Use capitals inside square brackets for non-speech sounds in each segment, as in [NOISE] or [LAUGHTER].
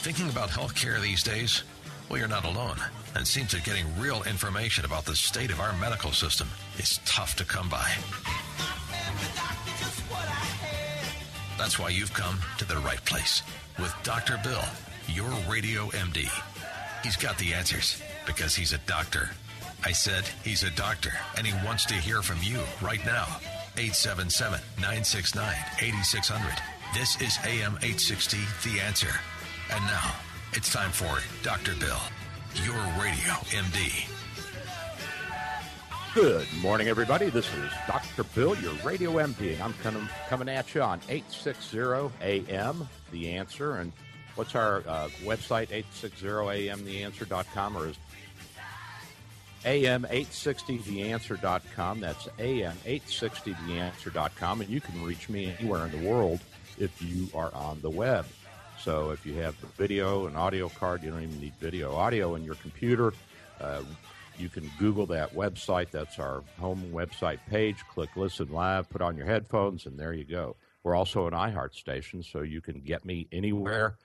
Thinking about healthcare these days? Well, you're not alone. And seems that getting real information about the state of our medical system is tough to come by. That's why you've come to the right place with Dr. Bill, your radio MD. He's got the answers because he's a doctor. I said he's a doctor and he wants to hear from you right now. 877 969 8600. This is AM 860, The Answer. And now, it's time for Dr. Bill, your radio MD. Good morning, everybody. This is Dr. Bill, your radio MD, and I'm coming, coming at you on 860 AM, The Answer. And what's our uh, website, 860amtheanswer.com, or is am860theanswer.com. That's am860theanswer.com. And you can reach me anywhere in the world if you are on the web. So if you have the video and audio card, you don't even need video, audio in your computer. Uh, you can Google that website. That's our home website page. Click Listen Live, put on your headphones, and there you go. We're also an iHeart station, so you can get me anywhere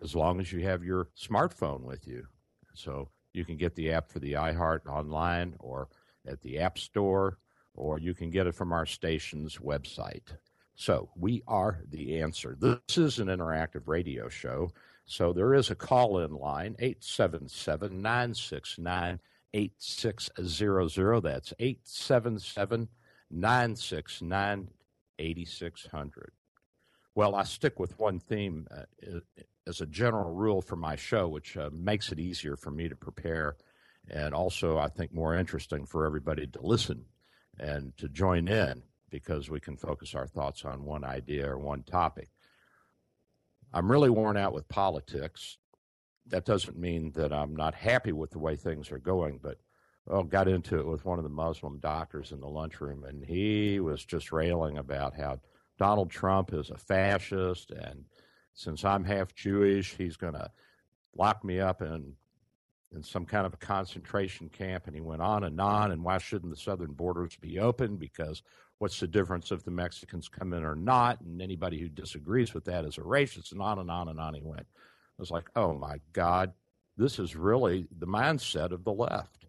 as long as you have your smartphone with you. So you can get the app for the iHeart online or at the App Store, or you can get it from our station's website. So we are the answer. This is an interactive radio show. So there is a call in line, 877 969 8600. That's 877 969 8600. Well, I stick with one theme uh, as a general rule for my show, which uh, makes it easier for me to prepare and also, I think, more interesting for everybody to listen and to join in because we can focus our thoughts on one idea or one topic. I'm really worn out with politics. That doesn't mean that I'm not happy with the way things are going, but well, got into it with one of the Muslim doctors in the lunchroom, and he was just railing about how Donald Trump is a fascist, and since I'm half Jewish, he's going to lock me up in in some kind of a concentration camp. And he went on and on. And why shouldn't the southern borders be open? Because what's the difference if the Mexicans come in or not? And anybody who disagrees with that is a racist, and on and on and on he went. I was like, oh my God, this is really the mindset of the left.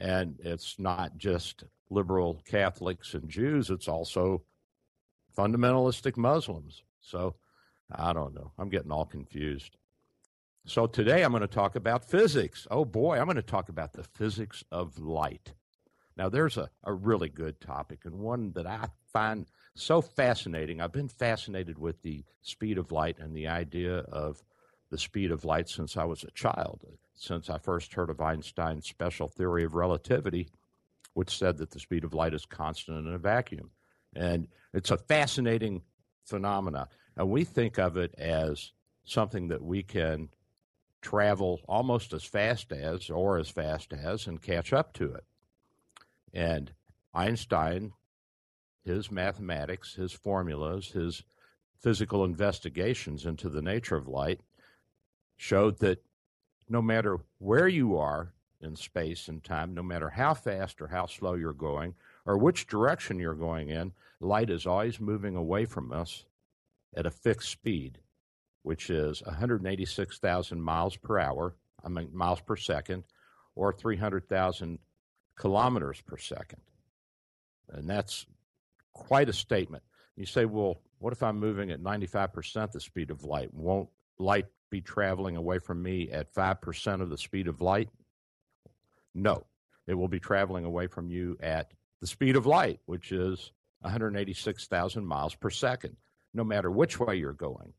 And it's not just liberal Catholics and Jews, it's also fundamentalistic Muslims. So I don't know. I'm getting all confused. So today I'm going to talk about physics. Oh boy, I'm going to talk about the physics of light. Now, there's a, a really good topic and one that I find so fascinating. I've been fascinated with the speed of light and the idea of the speed of light since I was a child, since I first heard of Einstein's special theory of relativity, which said that the speed of light is constant in a vacuum. And it's a fascinating phenomena. And we think of it as something that we can travel almost as fast as or as fast as and catch up to it. And Einstein, his mathematics, his formulas, his physical investigations into the nature of light showed that no matter where you are in space and time, no matter how fast or how slow you're going, or which direction you're going in, light is always moving away from us at a fixed speed, which is 186,000 miles per hour, I mean miles per second, or 300,000 kilometers per second. And that's quite a statement. You say, well, what if I'm moving at 95% the speed of light? Won't light be traveling away from me at 5% of the speed of light? No, it will be traveling away from you at the speed of light, which is 186,000 miles per second, no matter which way you're going.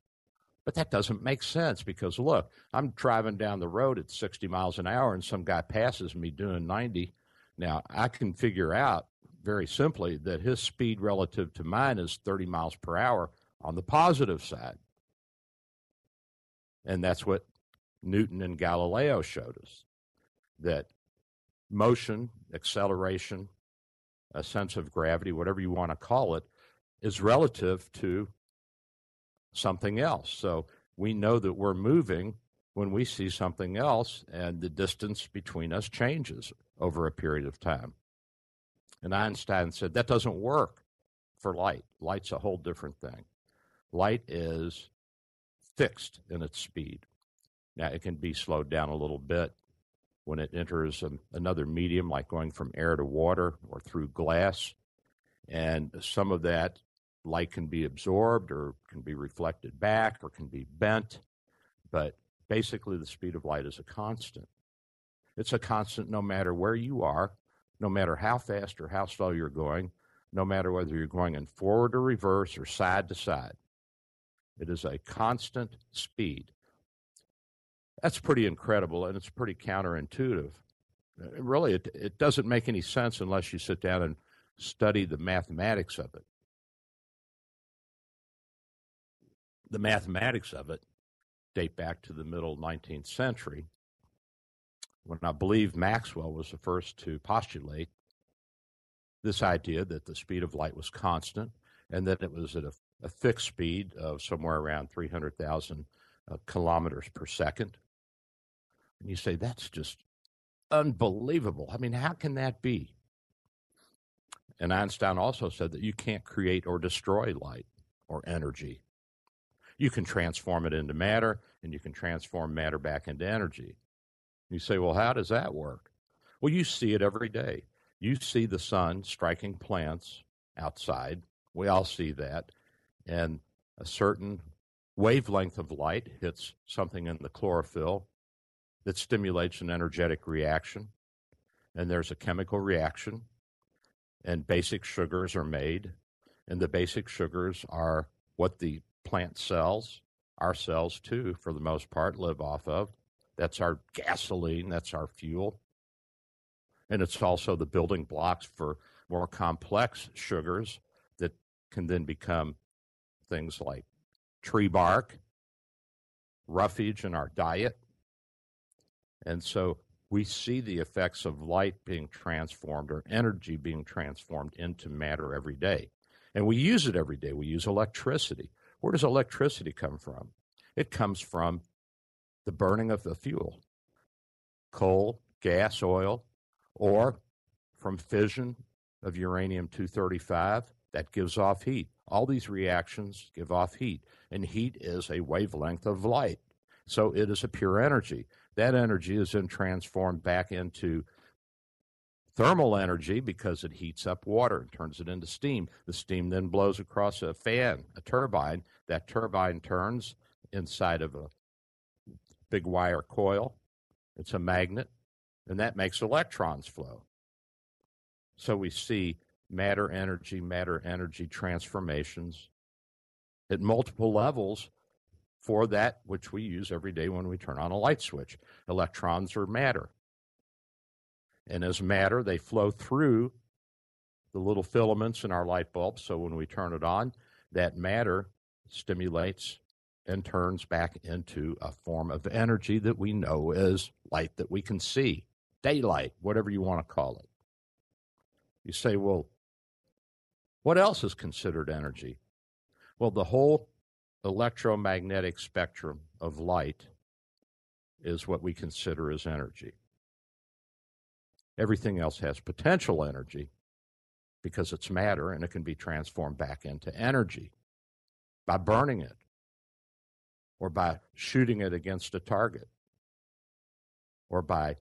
But that doesn't make sense because look, I'm driving down the road at 60 miles an hour and some guy passes me doing 90 Now, I can figure out very simply that his speed relative to mine is 30 miles per hour on the positive side. And that's what Newton and Galileo showed us that motion, acceleration, a sense of gravity, whatever you want to call it, is relative to something else. So we know that we're moving when we see something else, and the distance between us changes over a period of time. And Einstein said that doesn't work for light. Light's a whole different thing. Light is fixed in its speed. Now, it can be slowed down a little bit when it enters a, another medium, like going from air to water or through glass. And some of that light can be absorbed or can be reflected back or can be bent. But basically, the speed of light is a constant. It's a constant no matter where you are, no matter how fast or how slow you're going, no matter whether you're going in forward or reverse or side to side. It is a constant speed. That's pretty incredible and it's pretty counterintuitive. Really, it, it doesn't make any sense unless you sit down and study the mathematics of it. The mathematics of it date back to the middle 19th century when I believe Maxwell was the first to postulate this idea that the speed of light was constant and that it was at a, a fixed speed of somewhere around 300,000 uh, kilometers per second. And you say, that's just unbelievable. I mean, how can that be? And Einstein also said that you can't create or destroy light or energy. You can transform it into matter, and you can transform matter back into energy. You say, well, how does that work? Well, you see it every day. You see the sun striking plants outside. We all see that. And a certain wavelength of light hits something in the chlorophyll that stimulates an energetic reaction. And there's a chemical reaction, and basic sugars are made. And the basic sugars are what the plant cells, our cells too, for the most part, live off of. That's our gasoline, that's our fuel. And it's also the building blocks for more complex sugars that can then become things like tree bark, roughage in our diet. And so we see the effects of light being transformed or energy being transformed into matter every day. And we use it every day. We use electricity. Where does electricity come from? It comes from the burning of the fuel coal, gas, oil, or from fission of uranium 235 that gives off heat. All these reactions give off heat, and heat is a wavelength of light. So it is a pure energy. That energy is then transformed back into thermal energy because it heats up water and turns it into steam. The steam then blows across a fan, a turbine. That turbine turns inside of a big wire coil. It's a magnet, and that makes electrons flow. So we see matter energy, matter energy transformations at multiple levels for that which we use every day when we turn on a light switch. Electrons are matter. And as matter, they flow through the little filaments in our light bulb. So when we turn it on, that matter stimulates and turns back into a form of energy that we know as light that we can see, daylight, whatever you want to call it. You say, well, what else is considered energy? Well, the whole electromagnetic spectrum of light is what we consider as energy. Everything else has potential energy because it's matter and it can be transformed back into energy by burning it or by shooting it against a target or by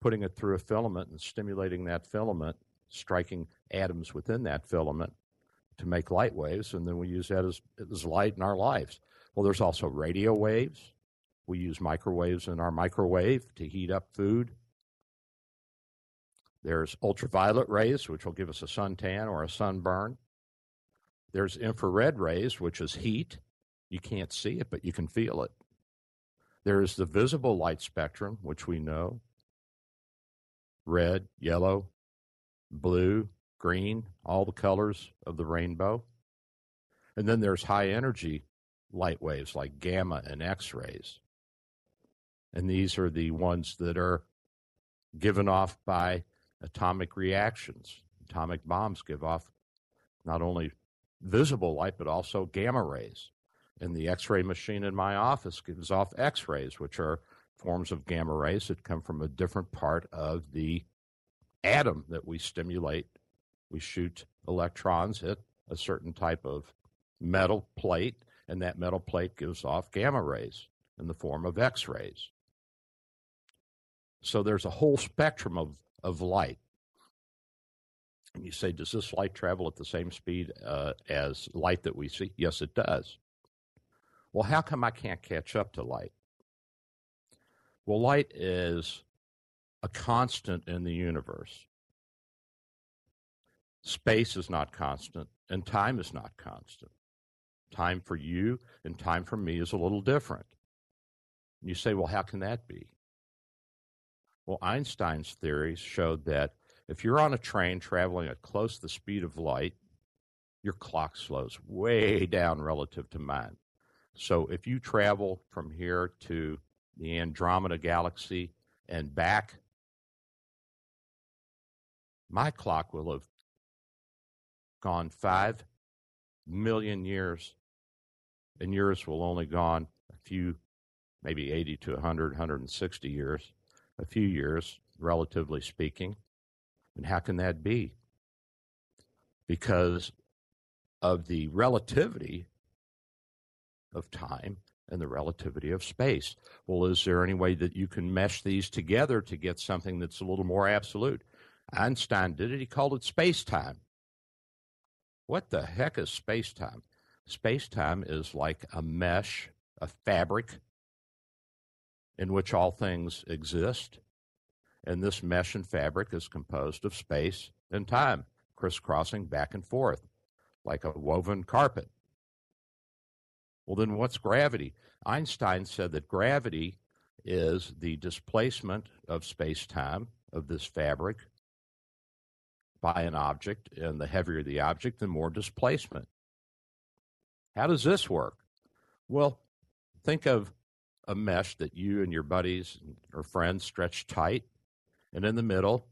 putting it through a filament and stimulating that filament, striking atoms within that filament to make light waves, and then we use that as, as light in our lives. Well, there's also radio waves. We use microwaves in our microwave to heat up food. There's ultraviolet rays, which will give us a suntan or a sunburn. There's infrared rays, which is heat you can't see it, but you can feel it. There is the visible light spectrum, which we know red, yellow, blue, green, all the colors of the rainbow. And then there's high energy light waves like gamma and X rays. And these are the ones that are given off by atomic reactions. Atomic bombs give off not only visible light, but also gamma rays. And the X ray machine in my office gives off X rays, which are forms of gamma rays that come from a different part of the atom that we stimulate. We shoot electrons at a certain type of metal plate, and that metal plate gives off gamma rays in the form of X rays. So there's a whole spectrum of, of light. And you say, does this light travel at the same speed uh, as light that we see? Yes, it does. Well, how come I can't catch up to light? Well, light is a constant in the universe. Space is not constant, and time is not constant. Time for you and time for me is a little different. You say, well, how can that be? Well, Einstein's theories showed that if you're on a train traveling at close to the speed of light, your clock slows way down relative to mine. So if you travel from here to the Andromeda galaxy and back, my clock will have gone five million years, and yours will only gone a few, maybe 80 to 100, 160 years, a few years, relatively speaking. And how can that be? Because of the relativity of time and the relativity of space. Well, is there any way that you can mesh these together to get something that's a little more absolute? Einstein did it. He called it space time. What the heck is space time? Space time is like a mesh, a fabric in which all things exist. And this mesh and fabric is composed of space and time, crisscrossing back and forth like a woven carpet. Well, then what's gravity? Einstein said that gravity is the displacement of space time, of this fabric, by an object, and the heavier the object, the more displacement. How does this work? Well, think of a mesh that you and your buddies or friends stretch tight, and in the middle,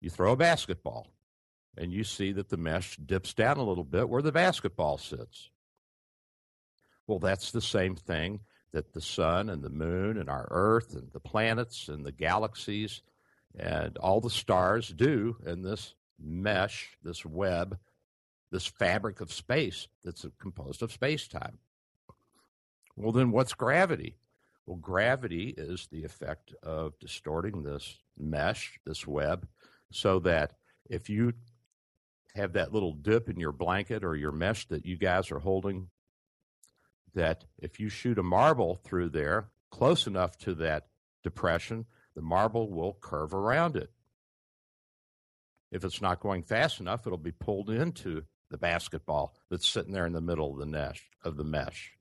you throw a basketball, and you see that the mesh dips down a little bit where the basketball sits. Well, that's the same thing that the sun and the moon and our earth and the planets and the galaxies and all the stars do in this mesh, this web, this fabric of space that's composed of space time. Well, then what's gravity? Well, gravity is the effect of distorting this mesh, this web, so that if you have that little dip in your blanket or your mesh that you guys are holding that if you shoot a marble through there close enough to that depression, the marble will curve around it. If it's not going fast enough, it'll be pulled into the basketball that's sitting there in the middle of the mesh of the mesh.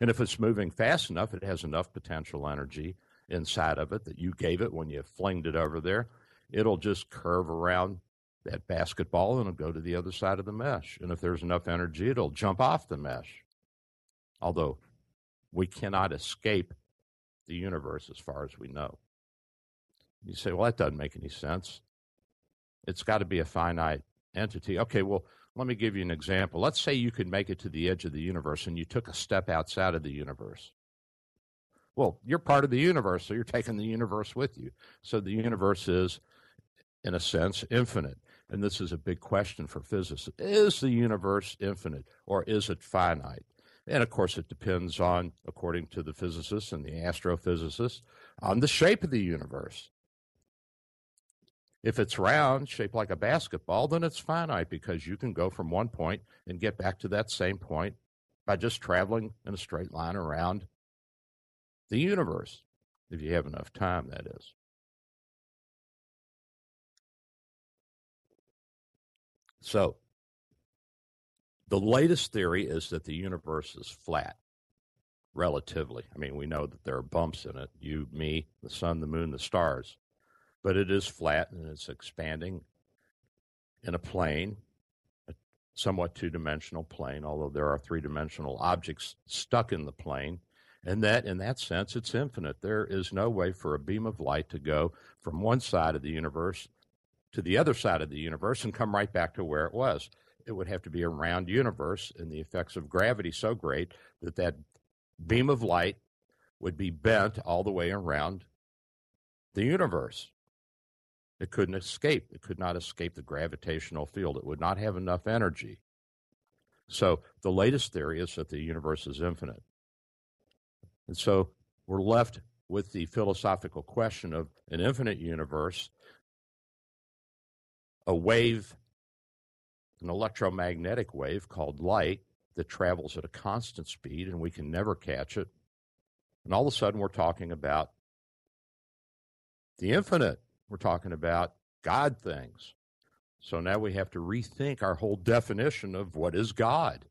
And if it's moving fast enough, it has enough potential energy inside of it that you gave it when you flinged it over there. It'll just curve around that basketball and it'll go to the other side of the mesh. And if there's enough energy, it'll jump off the mesh although we cannot escape the universe as far as we know. You say, well, that doesn't make any sense. It's got to be a finite entity. Okay, well, let me give you an example. Let's say you could make it to the edge of the universe and you took a step outside of the universe. Well, you're part of the universe, so you're taking the universe with you. So the universe is, in a sense, infinite. And this is a big question for physicists. Is the universe infinite or is it finite? And of course, it depends on, according to the physicists and the astrophysicists, on the shape of the universe. If it's round, shaped like a basketball, then it's finite because you can go from one point and get back to that same point by just traveling in a straight line around the universe, if you have enough time, that is. So, the latest theory is that the universe is flat, relatively. I mean, we know that there are bumps in it you, me, the sun, the moon, the stars. But it is flat and it's expanding in a plane, a somewhat two dimensional plane, although there are three dimensional objects stuck in the plane. And that, in that sense, it's infinite. There is no way for a beam of light to go from one side of the universe to the other side of the universe and come right back to where it was. It would have to be a round universe, and the effects of gravity so great that that beam of light would be bent all the way around the universe. It couldn't escape. It could not escape the gravitational field. It would not have enough energy. So the latest theory is that the universe is infinite. And so we're left with the philosophical question of an infinite universe, a wave, an electromagnetic wave called light that travels at a constant speed and we can never catch it. And all of a sudden, we're talking about the infinite. We're talking about God things. So now we have to rethink our whole definition of what is God.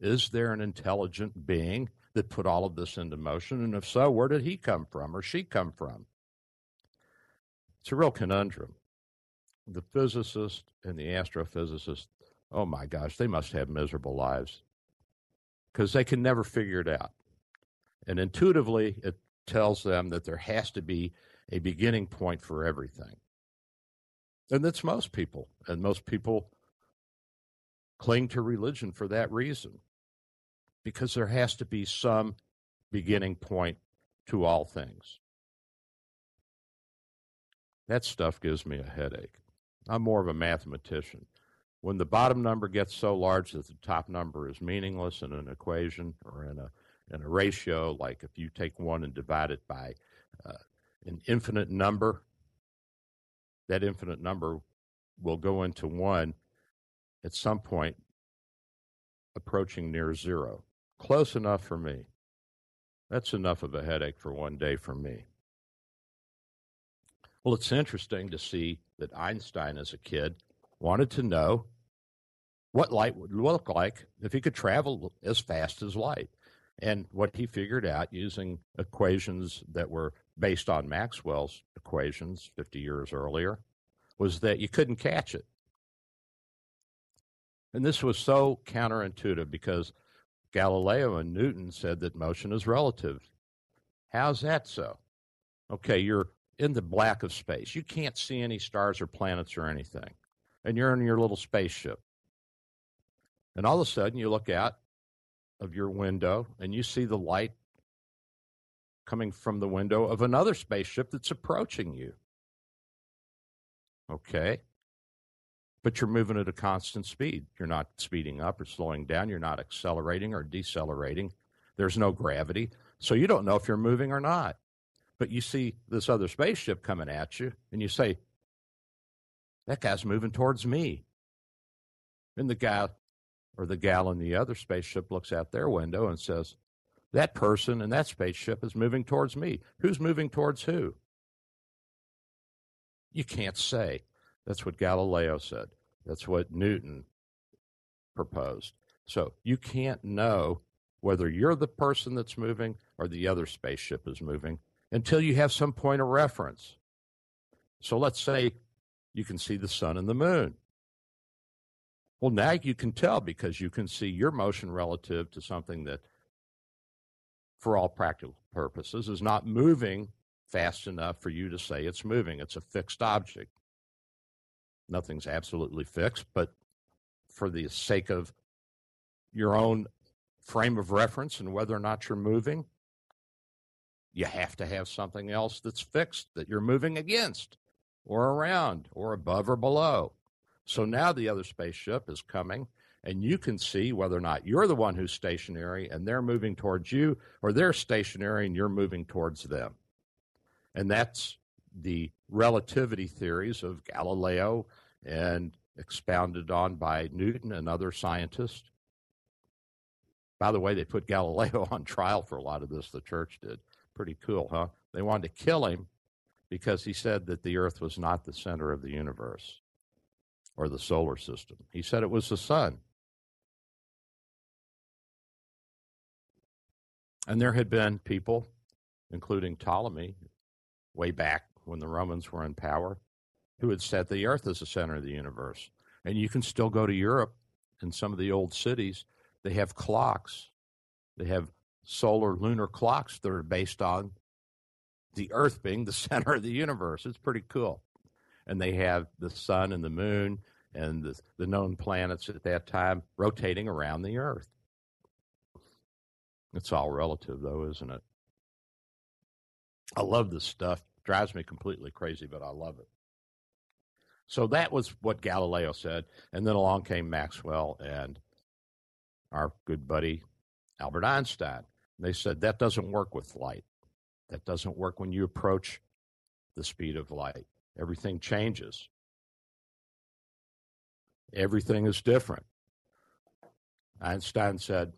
Is there an intelligent being that put all of this into motion? And if so, where did he come from or she come from? It's a real conundrum. The physicist and the astrophysicist, oh my gosh, they must have miserable lives because they can never figure it out. And intuitively, it tells them that there has to be a beginning point for everything. And that's most people. And most people cling to religion for that reason, because there has to be some beginning point to all things. That stuff gives me a headache. I'm more of a mathematician. When the bottom number gets so large that the top number is meaningless in an equation or in a in a ratio, like if you take one and divide it by uh, an infinite number, that infinite number will go into one at some point approaching near zero. Close enough for me. That's enough of a headache for one day for me. Well, it's interesting to see that Einstein, as a kid, wanted to know what light would look like if he could travel as fast as light. And what he figured out using equations that were based on Maxwell's equations 50 years earlier was that you couldn't catch it. And this was so counterintuitive because Galileo and Newton said that motion is relative. How's that so? Okay, you're in the black of space. You can't see any stars or planets or anything. And you're in your little spaceship. And all of a sudden, you look out of your window and you see the light coming from the window of another spaceship that's approaching you. Okay. But you're moving at a constant speed. You're not speeding up or slowing down. You're not accelerating or decelerating. There's no gravity. So you don't know if you're moving or not. But you see this other spaceship coming at you, and you say, That guy's moving towards me. And the guy or the gal in the other spaceship looks out their window and says, That person in that spaceship is moving towards me. Who's moving towards who? You can't say. That's what Galileo said. That's what Newton proposed. So you can't know whether you're the person that's moving or the other spaceship is moving until you have some point of reference. So let's say you can see the sun and the moon. Well, now you can tell because you can see your motion relative to something that, for all practical purposes, is not moving fast enough for you to say it's moving. It's a fixed object. Nothing's absolutely fixed, but for the sake of your own frame of reference and whether or not you're moving, you have to have something else that's fixed that you're moving against or around or above or below. So now the other spaceship is coming, and you can see whether or not you're the one who's stationary and they're moving towards you, or they're stationary and you're moving towards them. And that's the relativity theories of Galileo and expounded on by Newton and other scientists. By the way, they put Galileo [LAUGHS] on trial for a lot of this, the church did. Pretty cool, huh? They wanted to kill him because he said that the earth was not the center of the universe or the solar system. He said it was the sun. And there had been people, including Ptolemy, way back when the Romans were in power, who had said the earth is the center of the universe. And you can still go to Europe in some of the old cities, they have clocks. They have solar lunar clocks that are based on the earth being the [LAUGHS] center of the universe. It's pretty cool. And they have the sun and the moon and the, the known planets at that time rotating around the earth. It's all relative, though, isn't it? I love this stuff. Drives me completely crazy, but I love it. So that was what Galileo said. And then along came Maxwell and our good buddy Albert Einstein. They said that doesn't work with light. That doesn't work when you approach the speed of light. Everything changes. Everything is different. Einstein said,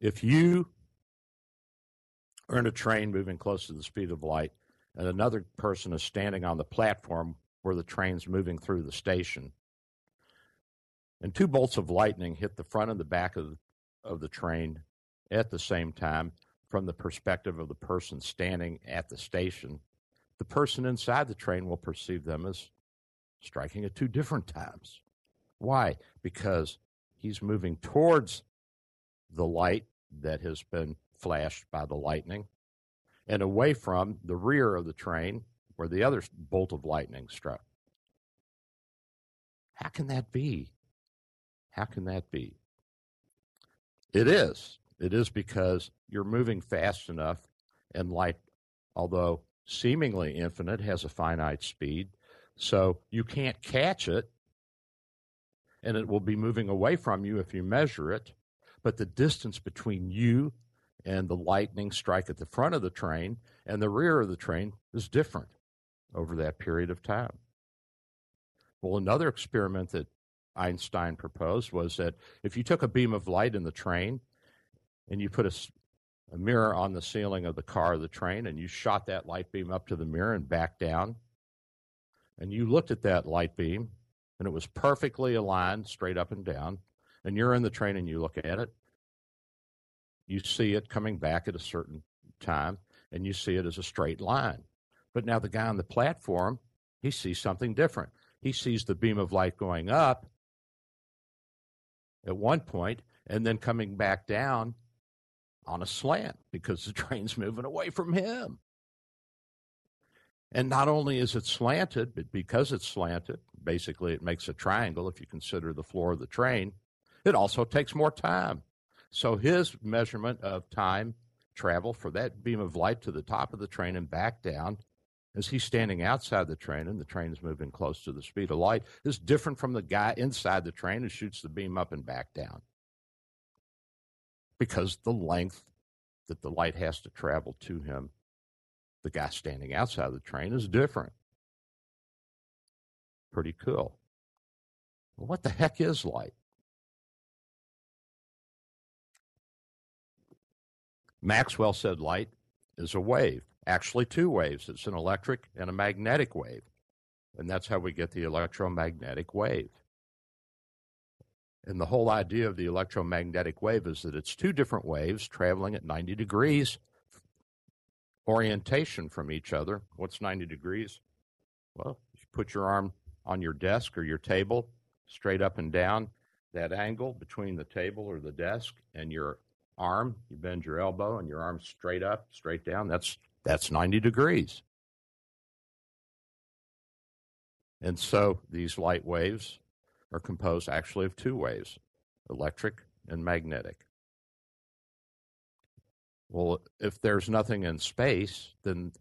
if you are in a train moving close to the speed of light and another person is standing on the platform where the train's moving through the station, and two bolts of lightning hit the front and the back of, of the train at the same time from the perspective of the person standing at the station, the person inside the train will perceive them as striking at two different times. Why? Because he's moving towards the light that has been flashed by the lightning and away from the rear of the train where the other bolt of lightning struck. How can that be? How can that be? It is. It is because you're moving fast enough, and light, although seemingly infinite, has a finite speed. So you can't catch it, and it will be moving away from you if you measure it. But the distance between you and the lightning strike at the front of the train and the rear of the train is different over that period of time. Well, another experiment that Einstein proposed was that if you took a beam of light in the train and you put a, a mirror on the ceiling of the car or the train and you shot that light beam up to the mirror and back down, and you looked at that light beam and it was perfectly aligned straight up and down, and you're in the train and you look at it, you see it coming back at a certain time and you see it as a straight line. But now the guy on the platform, he sees something different. He sees the beam of light going up at one point and then coming back down on a slant because the [LAUGHS] train's moving away from him. And not only is it slanted, but because it's slanted, basically it makes a triangle if you consider the floor of the train, it also takes more time. So his measurement of time travel for that beam of light to the top of the train and back down as he's standing outside the train and the train is moving close to the speed of light is different from the guy inside the train who shoots the beam up and back down. Because the length that the light has to travel to him the guy standing outside the train is different. Pretty cool. Well, what the heck is light maxwell said light is a wave actually two waves. It's an electric and a magnetic wave. And that's how we get the electromagnetic wave. And the whole idea of the electromagnetic wave is that it's two different waves traveling at 90 degrees orientation from each other. What's 90 degrees? Well, you put your arm on your desk or your table straight up and down. That angle between the table or the desk and your arm, you bend your elbow and your arm straight up, straight down. That's that's 90 degrees. And so these light waves are composed actually of two waves electric and magnetic. Well, if there's nothing in space, then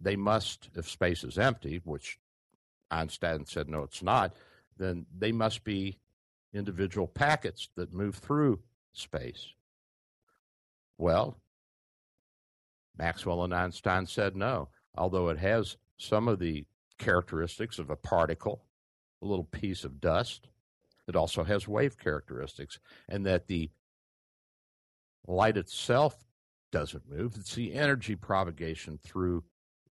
they must, if space is empty, which Einstein said no, it's not, then they must be individual packets that move through space. Well, Maxwell and Einstein said no, although it has some of the characteristics of a particle, a little piece of dust. It also has wave characteristics, and that the light itself doesn't move. It's the energy propagation through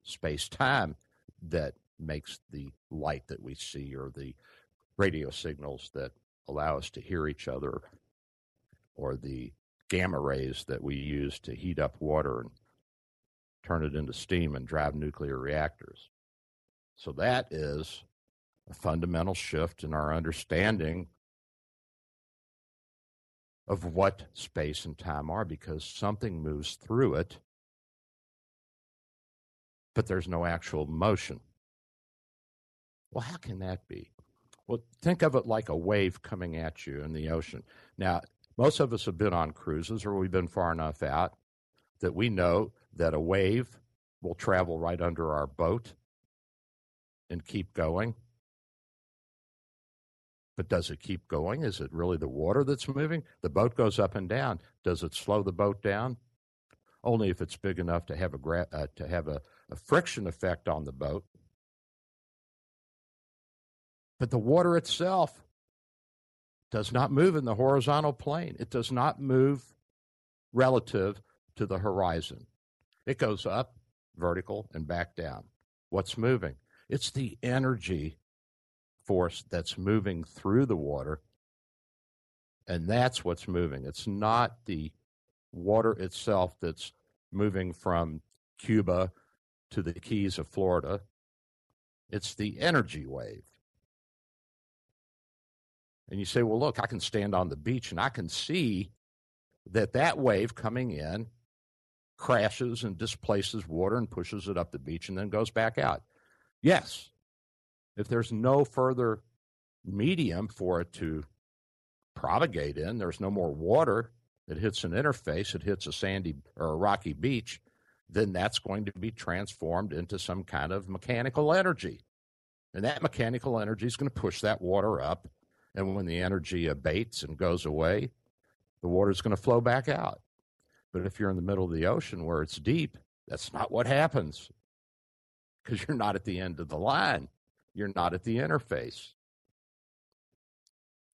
space time that makes the light that we see or the radio signals that allow us to hear each other or the gamma rays that we use to heat up water and turn it into steam and drive nuclear reactors. So that is a fundamental shift in our understanding of what space and time are because something moves through it, but there's no actual motion. Well, how can that be? Well, think of it like a wave coming at you in the ocean. Now, most of us have been on cruises or we've been far enough out that we know that a wave will travel right under our boat and keep going. But does it keep going? Is it really the water that's moving? The boat goes up and down. Does it slow the boat down? Only if it's big enough to have a gra- uh, to have a, a friction effect on the boat. But the water itself does not move in the horizontal plane. It does not move relative to the horizon. It goes up vertical and back down. What's moving? It's the energy force that's moving through the water. And that's what's moving. It's not the water itself that's moving from Cuba to the Keys of Florida. It's the energy wave. And you say, well, look, I can stand on the beach and I can see that that wave coming in crashes and displaces water and pushes it up the beach and then goes back out. Yes, if there's no further medium for it to propagate in, there's no more water that hits an interface, it hits a sandy or a rocky beach, then that's going to be transformed into some kind of mechanical energy. And that mechanical energy is going to push that water up. And when the energy abates and goes away, the water is going to flow back out. But if you're in the middle of the ocean where it's deep, that's not what happens because you're not at the end of the line. You're not at the interface.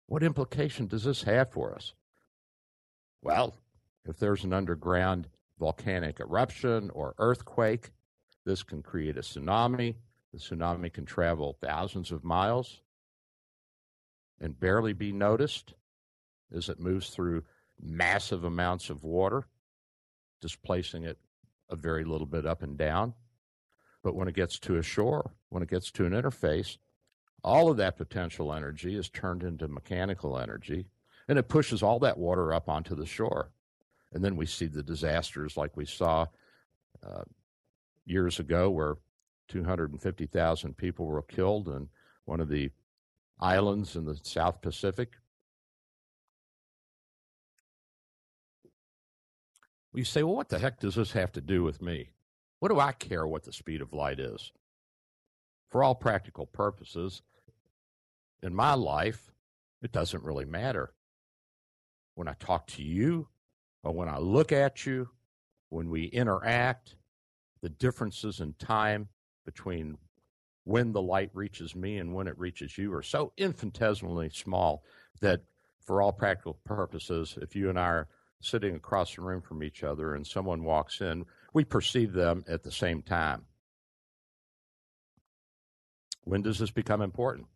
What implication does this have for us? Well, if there's an underground volcanic eruption or earthquake, this can create a tsunami. The tsunami can travel thousands of miles and barely be noticed as it moves through massive amounts of water, displacing it a very little bit up and down. But when it gets to a shore, when it gets to an interface, all of that potential energy is turned into mechanical energy and it pushes all that water up onto the shore. And then we see the disasters like we saw uh, years ago where 250,000 people were killed in one of the islands in the South Pacific. We say, well, what the heck does this have to do with me? What do I care what the speed of light is? For all practical purposes, in my life, it doesn't really matter. When I talk to you, or when I look at you, when we interact, the differences in time between when the light reaches me and when it reaches you are so infinitesimally small that, for all practical purposes, if you and I are sitting across the room from each other and someone walks in, we perceive them at the same time. When does this become important?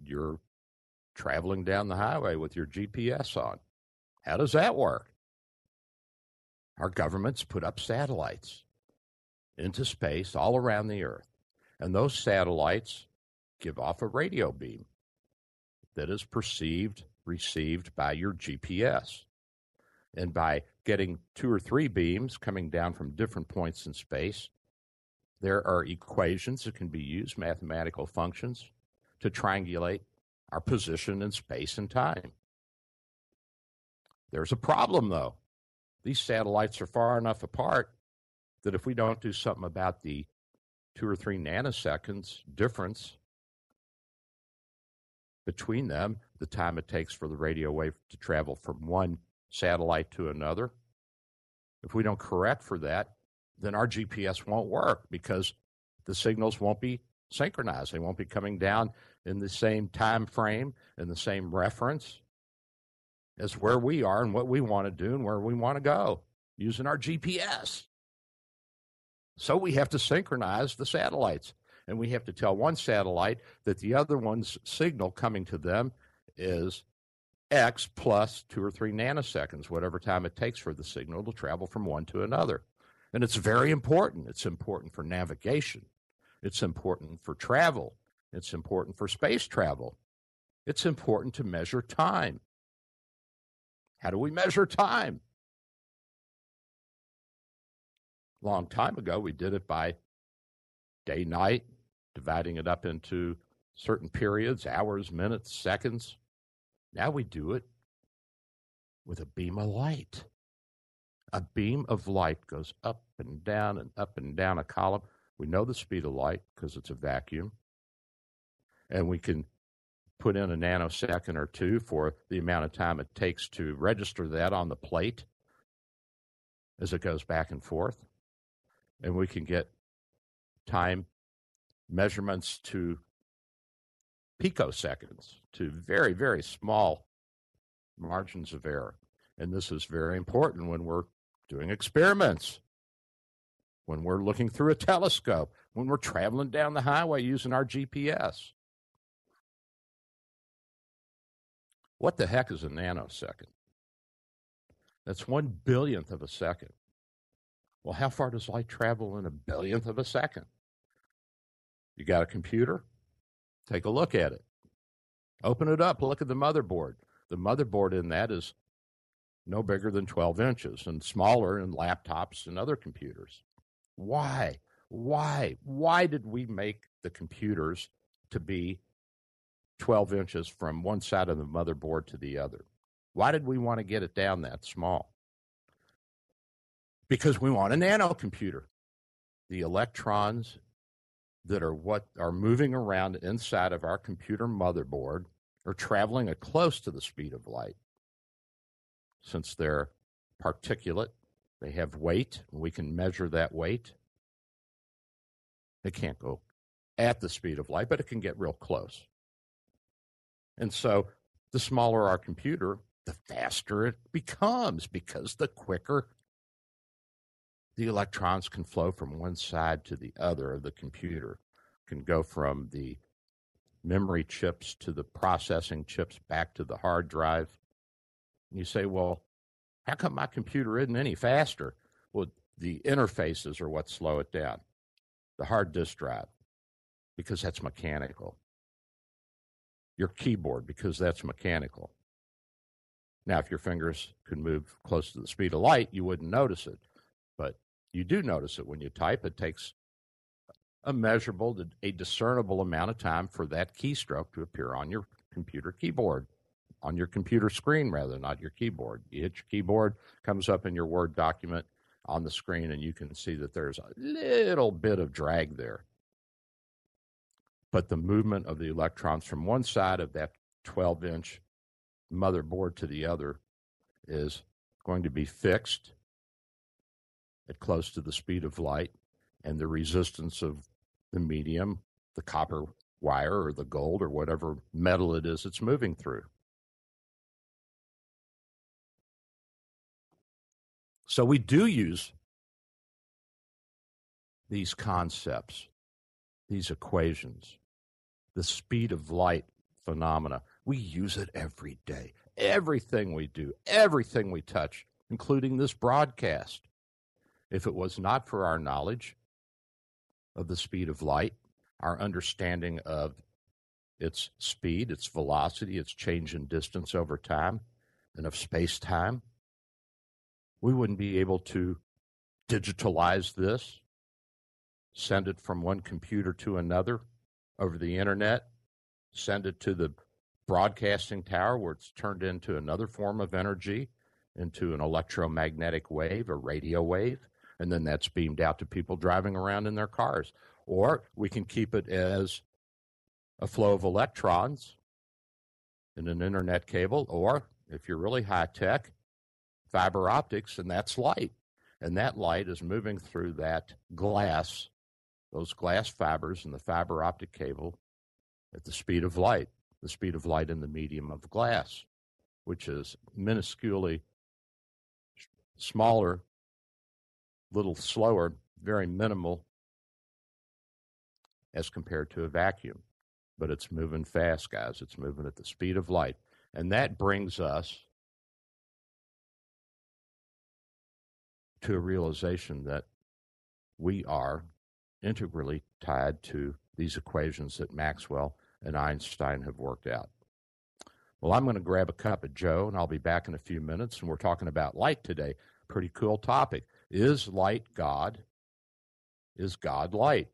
You're traveling down the highway with your GPS on. How does that work? Our governments put up satellites into space all around the Earth, and those satellites give off a radio beam that is perceived, received by your GPS. And by getting two or three beams coming down from different points in space, there are equations that can be used, mathematical functions, to triangulate our position in space and time. There's a problem, though. These satellites are far enough apart that if we don't do something about the two or three nanoseconds difference between them, the time it takes for the radio wave to travel from one satellite to another. If we don't correct for that, then our GPS won't work because the signals won't be synchronized. They won't be coming down in the same time frame and the same reference as where we are and what we want to do and where we want to go using our GPS. So we have to synchronize the satellites and we have to tell one satellite that the other one's signal coming to them is x plus two or three nanoseconds, whatever time it takes for the signal to travel from one to another. And it's very important. It's important for navigation. It's important for travel. It's important for space travel. It's important to measure time. How do we measure time? Long time ago, we did it by day night, dividing it up into certain periods, hours, minutes, seconds. Now we do it with a beam of light. A beam of light goes up and down and up and down a column. We know the speed of light because it's a vacuum. And we can put in a nanosecond or two for the amount of time it takes to register that on the plate as it goes back and forth. And we can get time measurements to picoseconds, to very, very small margins of error. And this is very important when we're doing experiments, when we're looking through a telescope, when we're traveling down the highway using our GPS. What the heck is a nanosecond? That's one billionth of a second. Well, how far does light travel in a billionth of a second? You got a computer? Take a look at it. Open it up, look at the motherboard. The motherboard in that is no bigger than 12 inches and smaller in laptops and other computers. Why? Why? Why did we make the computers to be 12 inches from one side of the motherboard to the other? Why did we want to get it down that small? Because we want a nanocomputer. The electrons that are what are moving around inside of our computer motherboard are traveling at close to the speed of light. Since they're particulate, they have weight, and we can measure that weight. It can't go at the speed of light, but it can get real close. And so the smaller our computer, the faster it becomes because the quicker the electrons can flow from one side to the other of the computer, can go from the memory chips to the processing chips back to the hard drive. And you say, well, how come my computer isn't any faster? Well, the interfaces are what slow it down, the hard disk drive, because that's mechanical. Your keyboard, because that's mechanical. Now, if your fingers could move close to the speed of light, you wouldn't notice it. But you do notice it when you type. It takes a measurable, a discernible amount of time for that keystroke to appear on your computer keyboard, on your computer screen, rather, not your keyboard. You hit your keyboard, comes up in your Word document on the screen, and you can see that there's a little bit of drag there. But the movement of the electrons from one side of that 12 inch motherboard to the other is going to be fixed at close to the speed of light and the resistance of the medium, the copper wire or the gold or whatever metal it is it's moving through. So we do use these concepts, these equations, the speed of light phenomena. We use it every day. Everything we do, everything we touch, including this broadcast. If it was not for our knowledge of the speed of light, our understanding of its speed, its velocity, its change in distance over time, and of space time, we wouldn't be able to digitalize this, send it from one computer to another over the internet, send it to the broadcasting tower where it's turned into another form of energy, into an electromagnetic wave, a radio wave, and then that's beamed out to people driving around in their cars. Or we can keep it as a flow of electrons in an internet cable, or if you're really high tech, fiber optics, and that's light. And that light is moving through that glass, those glass fibers in the fiber optic cable at the speed of light, the speed of light in the medium of glass, which is minusculely smaller little slower, very minimal as compared to a vacuum. But it's moving fast, guys. It's moving at the speed of light. And that brings us to a realization that we are integrally tied to these equations that Maxwell and Einstein have worked out. Well, I'm going to grab a cup of Joe, and I'll be back in a few minutes. And we're talking about light today. Pretty cool topic. Is light God? Is God light?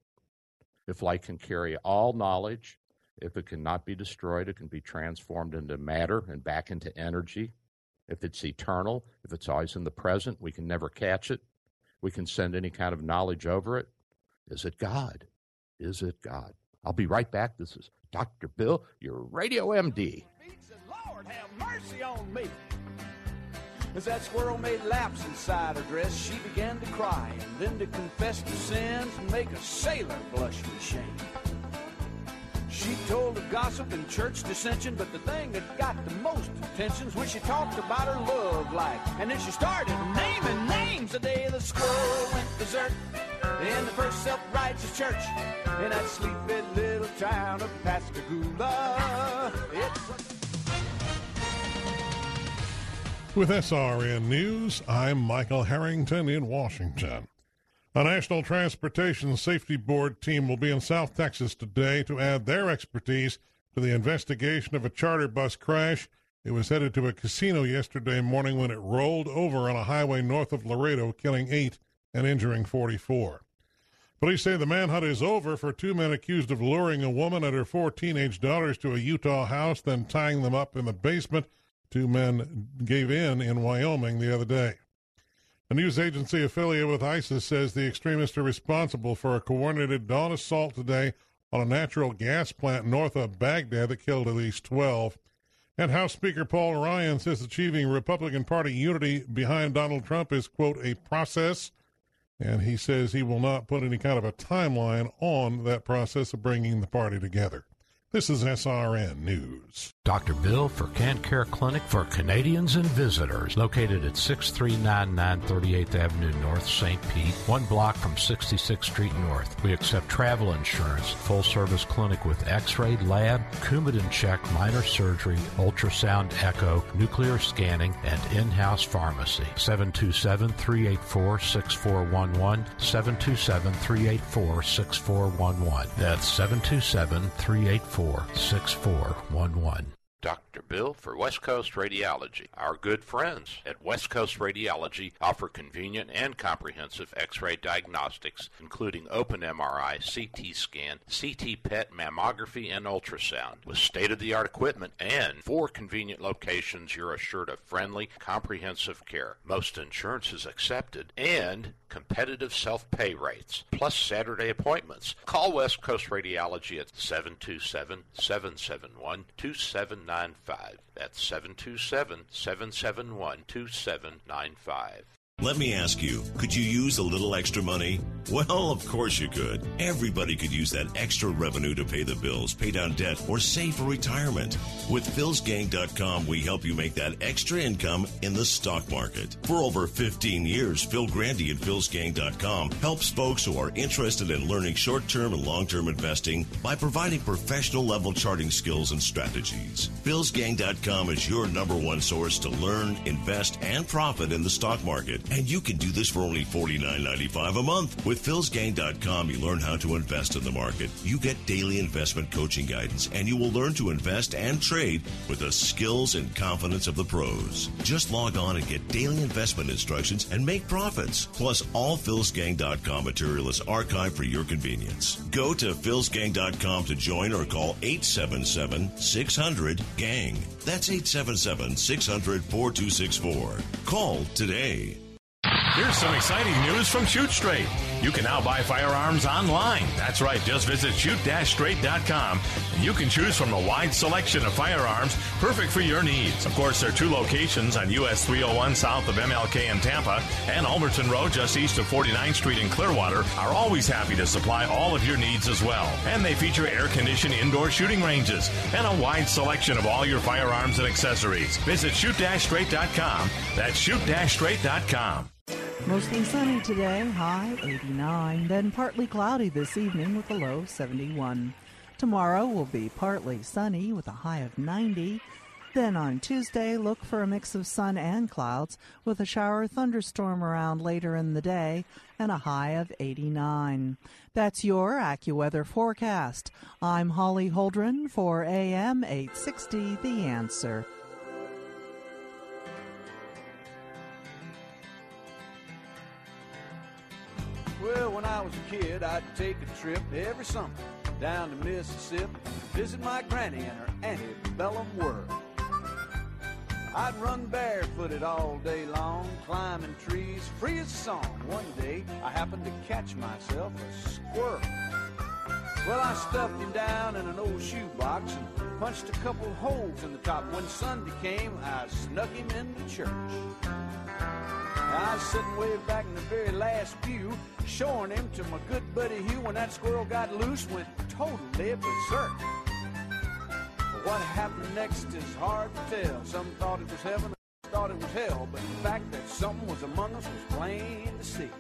If light can carry all knowledge, if it cannot be destroyed, it can be transformed into matter and back into energy. If it's eternal, if it's always in the present, we can never catch it. We can send any kind of knowledge over it. Is it God? Is it God? I'll be right back. This is Dr. Bill, your radio MD. Lord, have mercy on me. As that squirrel made laps inside her dress, she began to cry and then to confess her sins and make a sailor blush with shame. She told of gossip and church dissension, but the thing that got the most attention was when she talked about her love life. And then she started naming names the day the squirrel went berserk in the first self-righteous church in that sleepy little town of Pascagoula. It's With SRN News, I'm Michael Harrington in Washington. A National Transportation Safety Board team will be in South Texas today to add their expertise to the investigation of a charter bus crash. It was headed to a casino yesterday morning when it rolled over on a highway north of Laredo, killing eight and injuring 44. Police say the manhunt is over for two men accused of luring a woman and her four teenage daughters to a Utah house, then tying them up in the basement Two men gave in in Wyoming the other day. A news agency affiliated with ISIS says the extremists are responsible for a coordinated dawn assault today on a natural gas plant north of Baghdad that killed at least 12. And House Speaker Paul Ryan says achieving Republican Party unity behind Donald Trump is, quote, a process. And he says he will not put any kind of a timeline on that process of bringing the party together. This is SRN News. Dr. Bill for Kant Care Clinic for Canadians and visitors, located at 6399 38th Avenue North, St. Pete, one block from 66th Street North. We accept travel insurance, full service clinic with x ray, lab, Coumadin check, minor surgery, ultrasound, echo, nuclear scanning, and in house pharmacy. 727 384 6411, 727 384 6411. That's 727 384 6411. Dr. Bill for West Coast Radiology. Our good friends at West Coast Radiology offer convenient and comprehensive x ray diagnostics, including open MRI, CT scan, CT PET mammography, and ultrasound. With state of the art equipment and four convenient locations, you're assured of friendly, comprehensive care. Most insurance is accepted and competitive self pay rates, plus Saturday appointments. Call West Coast Radiology at 727 771 2795. That's 727 771 2795. Let me ask you, could you use a little extra money? Well, of course you could. Everybody could use that extra revenue to pay the bills, pay down debt, or save for retirement. With PhilsGang.com, we help you make that extra income in the stock market. For over 15 years, Phil Grande and PhilsGang.com helps folks who are interested in learning short-term and long-term investing by providing professional level charting skills and strategies. PhilsGang.com is your number one source to learn, invest, and profit in the stock market. And you can do this for only $49.95 a month. With PhilsGang.com, you learn how to invest in the market. You get daily investment coaching guidance, and you will learn to invest and trade with the skills and confidence of the pros. Just log on and get daily investment instructions and make profits. Plus, all PhilsGang.com material is archived for your convenience. Go to PhilsGang.com to join or call 877 600 GANG. That's 877 600 4264. Call today. Here's some exciting news from Shoot Straight. You can now buy firearms online. That's right, just visit shoot-straight.com and you can choose from a wide selection of firearms perfect for your needs. Of course, there are two locations on US 301 south of MLK in Tampa and Ulmerton Road just east of 49th Street in Clearwater are always happy to supply all of your needs as well. And they feature air-conditioned indoor shooting ranges and a wide selection of all your firearms and accessories. Visit shoot-straight.com. That's shoot-straight.com. Mostly sunny today, high 89, then partly cloudy this evening with a low 71. Tomorrow will be partly sunny with a high of 90. Then on Tuesday, look for a mix of sun and clouds with a shower thunderstorm around later in the day and a high of 89. That's your AccuWeather forecast. I'm Holly Holdren for AM 860 The Answer. Well, when I was a kid, I'd take a trip every summer down to Mississippi, to visit my granny and her antebellum world. I'd run barefooted all day long, climbing trees, free as a song. One day, I happened to catch myself a squirrel. Well, I stuffed him down in an old shoebox and punched a couple holes in the top. When Sunday came, I snuck him into church. I was sitting way back in the very last pew, showing him to my good buddy Hugh when that squirrel got loose, went totally berserk. But what happened next is hard to tell. Some thought it was heaven, others thought it was hell, but the fact that something was among us was plain to see.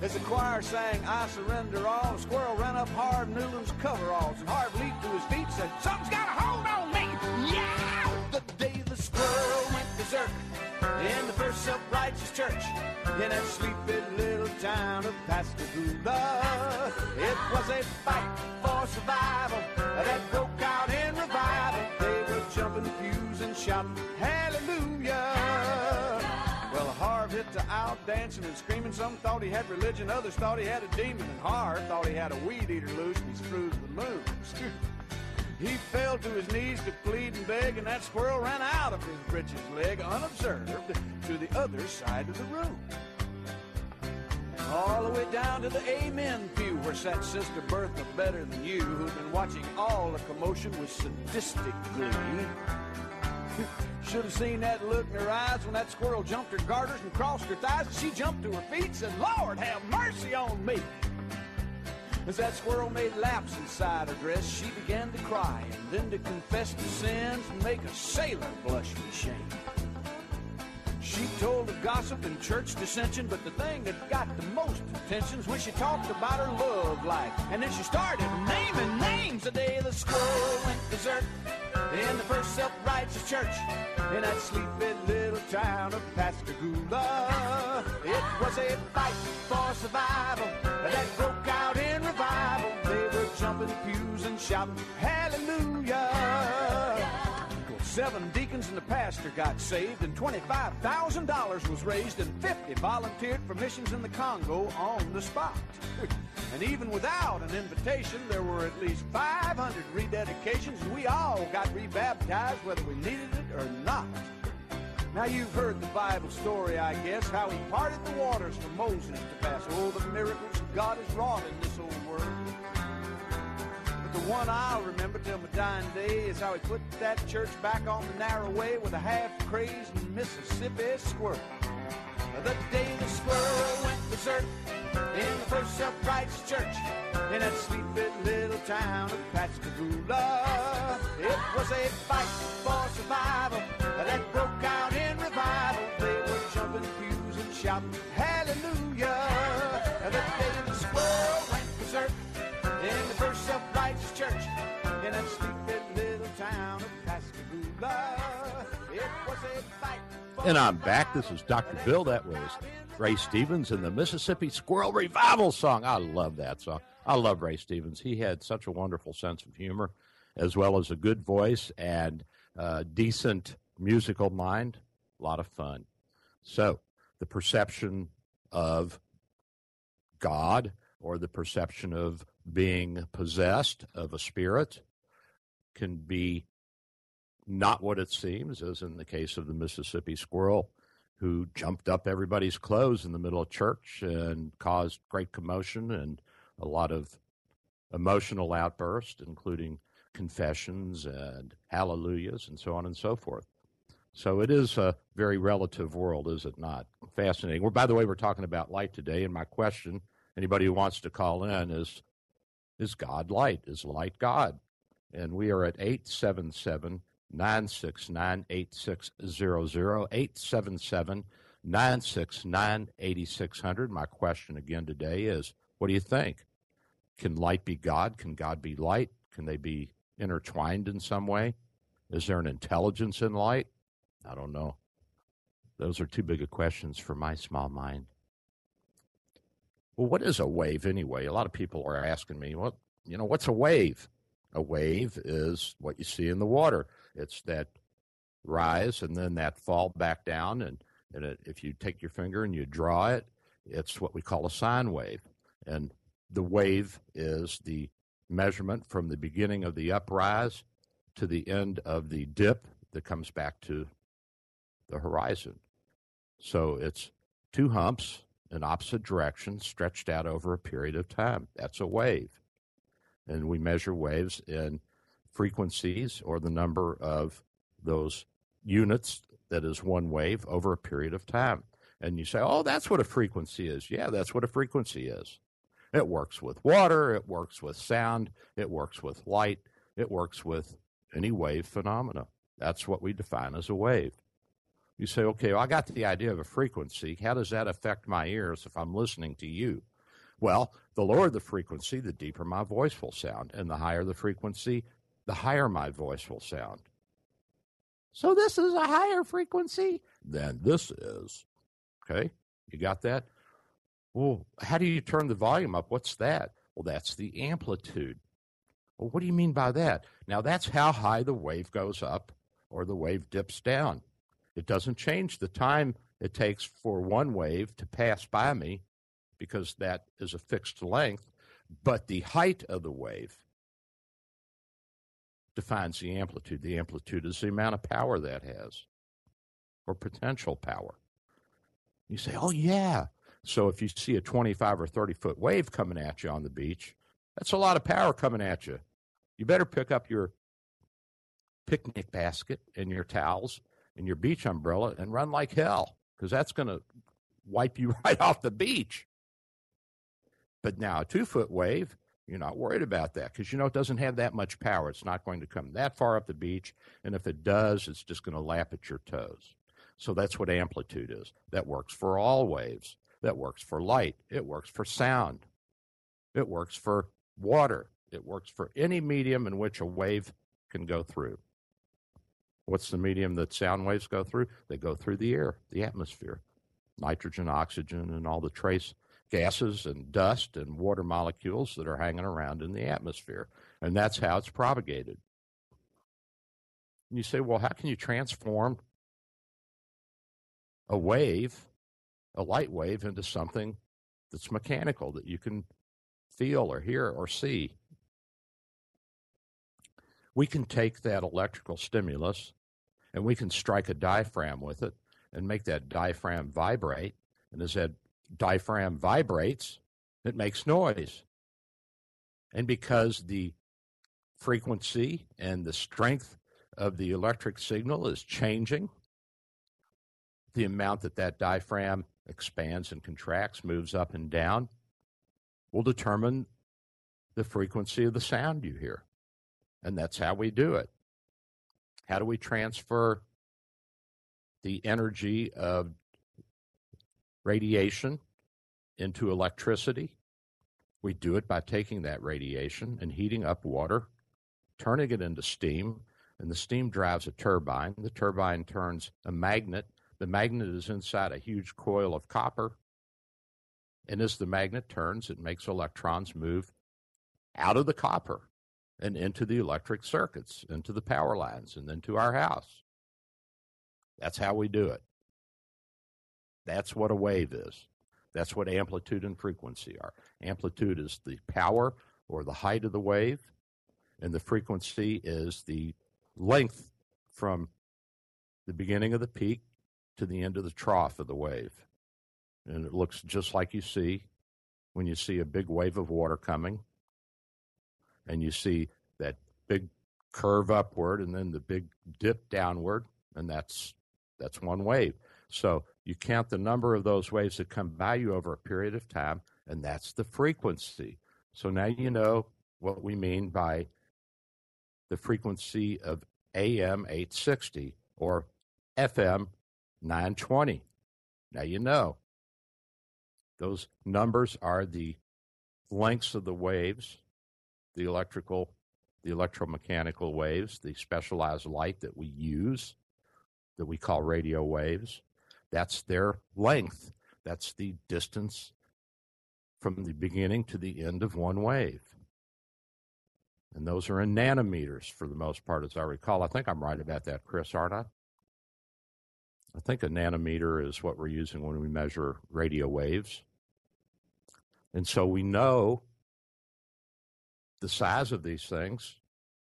As the choir sang, I surrender all, the squirrel ran up Harv Newland's coveralls, and Harv leaped to his feet said, Something's got a hold on me! Yeah! The day the squirrel went berserk in the first self-righteous church in that sleepy little town of Pascagoula. It was a fight for survival that broke out in revival. They were jumping pews and shouting, Hallelujah! Well, Harv hit the out dancing and screaming. Some thought he had religion, others thought he had a demon, and Harv thought he had a weed eater loose and he screwed the moon. [LAUGHS] He fell to his knees to plead and beg, and that squirrel ran out of his breeches leg unobserved to the other side of the room. All the way down to the Amen pew where sat Sister Bertha Better Than You, who'd been watching all the commotion with sadistic glee. [LAUGHS] Should have seen that look in her eyes when that squirrel jumped her garters and crossed her thighs. She jumped to her feet and said, Lord, have mercy on me. As that squirrel made laps inside her dress, she began to cry and then to confess to sins and make a sailor blush with shame. She told of gossip and church dissension, but the thing that got the most attention is when she talked about her love life. And then she started naming names the day the squirrel went berserk in the first self-righteous church in that sleepy little town of Pascagoula. It was a fight for survival that broke out in revival. They were jumping pews and shouting, Hallelujah! Seven deacons and the pastor got saved, and $25,000 was raised, and 50 volunteered for missions in the Congo on the spot. [LAUGHS] And even without an invitation, there were at least 500 rededications, and we all got rebaptized whether we needed it or not. Now you've heard the Bible story, I guess, how he parted the waters for Moses to pass. Oh, the miracles God has wrought in this one I'll remember till my dying day is how he put that church back on the narrow way with a half-crazed Mississippi squirrel. The day the squirrel went berserk in the first self-righteous church in that sleepy little town of Pascagoula. It was a fight for survival that broke out in revival. They were jumping pews and shouting hallelujah. And I'm back. This is Dr. Bill. That was Ray Stevens and the Mississippi Squirrel Revival song. I love that song. I love Ray Stevens. He had such a wonderful sense of humor, as well as a good voice and uh, decent musical mind. A lot of fun. So, the perception of God or the perception of being possessed of a spirit can be not what it seems, as in the case of the Mississippi squirrel, who jumped up everybody's clothes in the middle of church and caused great commotion and a lot of emotional outbursts, including confessions and hallelujahs and so on and so forth. So it is a very relative world, is it not? Fascinating. We're, by the way, we're talking about light today, and my question, anybody who wants to call in, is Is God light? Is light God? And we are at 877 969 8600, 877 969 8600. My question again today is What do you think? Can light be God? Can God be light? Can they be intertwined in some way? Is there an intelligence in light? I don't know. Those are too big of questions for my small mind. Well, what is a wave anyway? A lot of people are asking me, what, you know, what's a wave? A wave is what you see in the water. It's that rise and then that fall back down. And, and it, if you take your finger and you draw it, it's what we call a sine wave. And the wave is the measurement from the beginning of the uprise to the end of the dip that comes back to the horizon. So it's two humps in opposite directions stretched out over a period of time. That's a wave. And we measure waves in frequencies or the number of those units that is one wave over a period of time. And you say, oh, that's what a frequency is. Yeah, that's what a frequency is. It works with water, it works with sound, it works with light, it works with any wave phenomena. That's what we define as a wave. You say, okay, well, I got the idea of a frequency. How does that affect my ears if I'm listening to you? Well, the lower the frequency, the deeper my voice will sound. And the higher the frequency, the higher my voice will sound. So this is a higher frequency than this is. Okay, you got that? Well, how do you turn the volume up? What's that? Well, that's the amplitude. Well, what do you mean by that? Now, that's how high the wave goes up or the wave dips down. It doesn't change the time it takes for one wave to pass by me because that is a fixed length, but the height of the wave defines the amplitude. The amplitude is the amount of power that has or potential power. You say, oh, yeah. So if you see a 25 or 30 foot wave coming at you on the beach, that's a lot of power coming at you. You better pick up your picnic basket and your towels and your beach umbrella and run like hell because that's going to wipe you [LAUGHS] right off the beach. But now a two foot wave, you're not worried about that because you know it doesn't have that much power. It's not going to come that far up the beach. And if it does, it's just going to lap at your toes. So that's what amplitude is. That works for all waves. That works for light. It works for sound. It works for water. It works for any medium in which a wave can go through. What's the medium that sound waves go through? They go through the air, the atmosphere, nitrogen, oxygen, and all the trace gases and dust and water molecules that are hanging around in the atmosphere. And that's how it's propagated. And you say, well, how can you transform a wave, a light wave, into something that's mechanical that you can feel or hear or see? We can take that electrical stimulus and we can strike a diaphragm with it and make that diaphragm vibrate. And as that diaphragm vibrates, it makes noise. And because the frequency and the strength of the electric signal is changing, the amount that that diaphragm expands and contracts, moves up and down, will determine the frequency of the sound you hear. And that's how we do it. How do we transfer the energy of radiation into electricity? We do it by taking that radiation and heating up water, turning it into steam, and the steam drives a turbine. The turbine turns a magnet. The magnet is inside a huge coil of copper. And as the magnet turns, it makes electrons move out of the copper and into the electric circuits, into the power lines, and then to our house. That's how we do it. That's what a wave is. That's what amplitude and frequency are. Amplitude is the power or the height of the wave, and the frequency is the length from the beginning of the peak to the end of the trough of the wave. And it looks just like you see when you see a big wave of water coming and you see that big curve upward and then the big dip downward and that's that's one wave so you count the number of those waves that come by you over a period of time and that's the frequency. So now you know what we mean by the frequency of am 860 or fm 920 now you know. Those numbers are the lengths of the waves the electrical the electromechanical waves, the specialized light that we use, that we call radio waves. That's their length. That's the distance from the beginning to the end of one wave. And those are in nanometers for the most part, as I recall. I think I'm right about that, Chris, aren't I? I think a nanometer is what we're using when we measure radio waves. And so we know the size of these things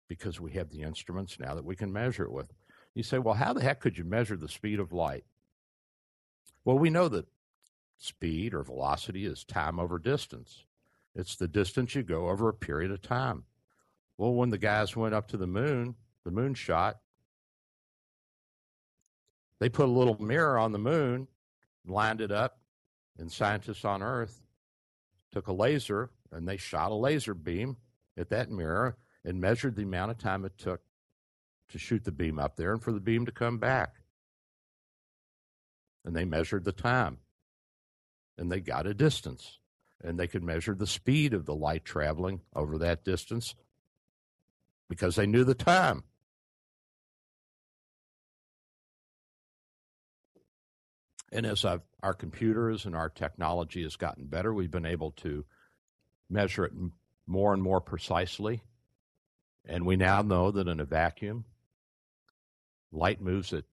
because we have the instruments now that we can measure it with. You say, well, how the heck could you measure the speed of light? Well, we know that speed or velocity is time over distance. It's the distance you go over a period of time. Well, when the guys went up to the moon, the moon shot, they put a little mirror on the moon, lined it up, and scientists on Earth took a laser and they shot a laser beam at that mirror and measured the amount of time it took to shoot the beam up there and for the beam to come back. And they measured the time and they got a distance and they could measure the speed of the light traveling over that distance because they knew the time. And as I've, our computers and our technology has gotten better, we've been able to measure it more and more precisely. And we now know that in a vacuum, light moves at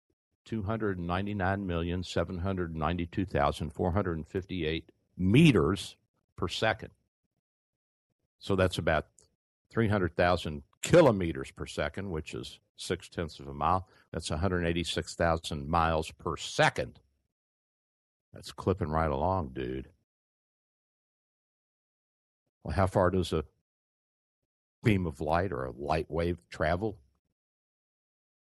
299,792,458 meters per second. So that's about 300,000 kilometers per second, which is six tenths of a mile. That's 186,000 miles per second. That's clipping right along, dude. Well, how far does a beam of light or a light wave travel?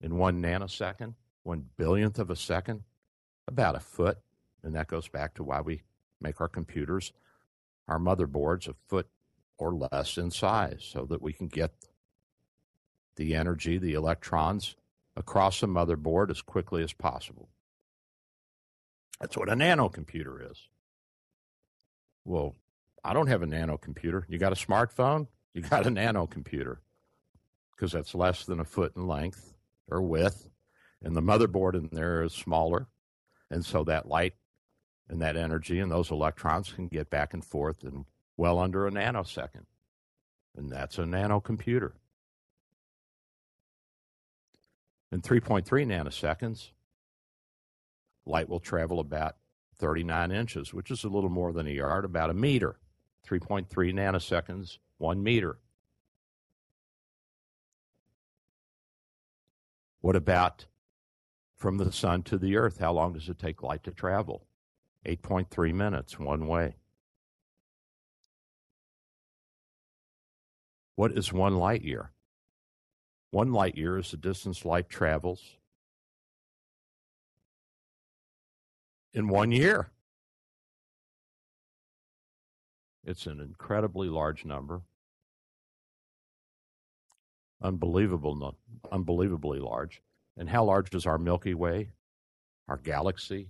In one nanosecond, one billionth of a second, about a foot. And that goes back to why we make our computers, our motherboards, a foot or less in size so that we can get the energy, the electrons across the motherboard as quickly as possible. That's what a nanocomputer is. Well, I don't have a nanocomputer. You got a smartphone? You got a nanocomputer because that's less than a foot in length or width, and the motherboard in there is smaller, and so that light and that energy and those electrons can get back and forth in well under a nanosecond, and that's a nanocomputer. In 3.3 nanoseconds, light will travel about 39 inches, which is a little more than a yard, about a meter. 3.3 nanoseconds, one meter. What about from the sun to the earth? How long does it take light to travel? 8.3 minutes one way. What is one light year? One light year is the distance light travels in one year. It's an incredibly large number. Unbelievable, unbelievably large. And how large is our Milky Way, our galaxy?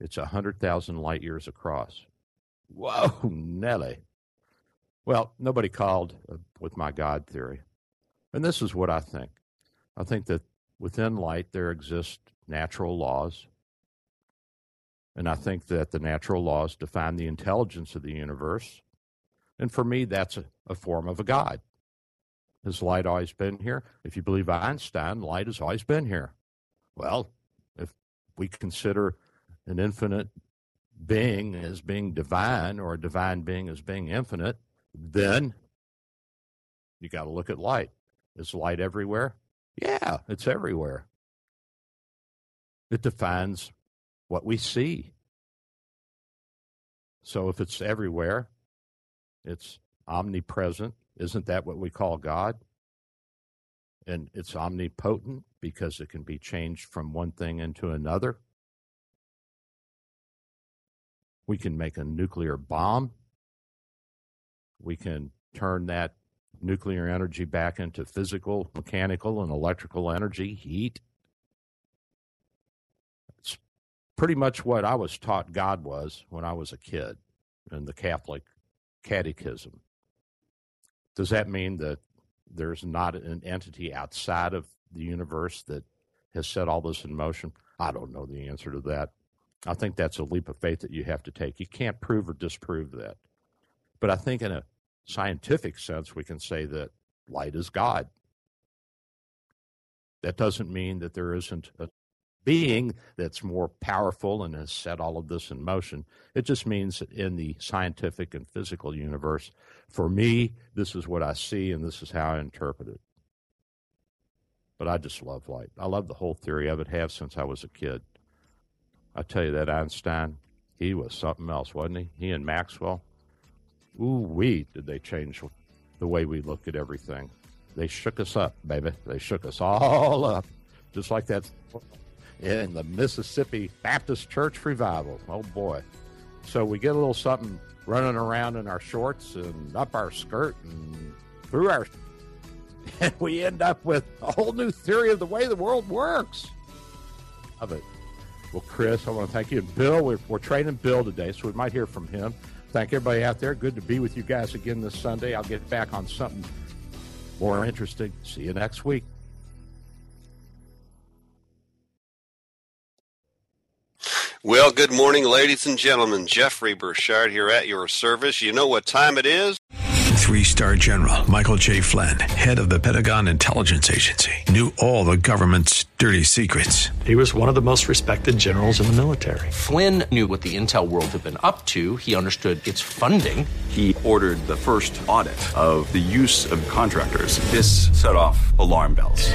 It's a 100,000 light years across. Whoa, Nelly. Well, nobody called uh, with my God theory. And this is what I think I think that within light there exist natural laws and I think that the natural laws define the intelligence of the universe. And for me, that's a, a form of a God. Has light always been here? If you believe Einstein, light has always been here. Well, if we consider an infinite being as being divine or a divine being as being infinite, then you got to look at light. Is light everywhere? Yeah, it's everywhere. It defines what we see. So if it's everywhere, it's omnipresent. Isn't that what we call God? And it's omnipotent because it can be changed from one thing into another. We can make a nuclear bomb. We can turn that nuclear energy back into physical, mechanical, and electrical energy, heat It's pretty much what I was taught God was when I was a kid in the Catholic catechism. Does that mean that there's not an entity outside of the universe that has set all this in motion? I don't know the answer to that. I think that's a leap of faith that you have to take. You can't prove or disprove that. But I think in a scientific sense, we can say that light is God. That doesn't mean that there isn't a being that's more powerful and has set all of this in motion. It just means that in the scientific and physical universe, for me, this is what I see and this is how I interpret it. But I just love light. I love the whole theory of it, have since I was a kid. I tell you that Einstein, he was something else, wasn't he? He and Maxwell. Ooh we did they change the way we look at everything. They shook us up, baby. They shook us all up. Just like that in the Mississippi Baptist Church revival. Oh boy. So we get a little something running around in our shorts and up our skirt and through our [LAUGHS] and we end up with a whole new theory of the way the world works. Love it. Well, Chris, I want to thank you. And Bill, we're, we're training Bill today, so we might hear from him. Thank everybody out there. Good to be with you guys again this Sunday. I'll get back on something more interesting. See you next week. Well, good morning, ladies and gentlemen. Jeffrey Burchard here at your service. You know what time it is? Three star general Michael J. Flynn, head of the Pentagon Intelligence Agency, knew all the government's dirty secrets. He was one of the most respected generals in the military. Flynn knew what the intel world had been up to, he understood its funding. He ordered the first audit of the use of contractors. This set off alarm bells.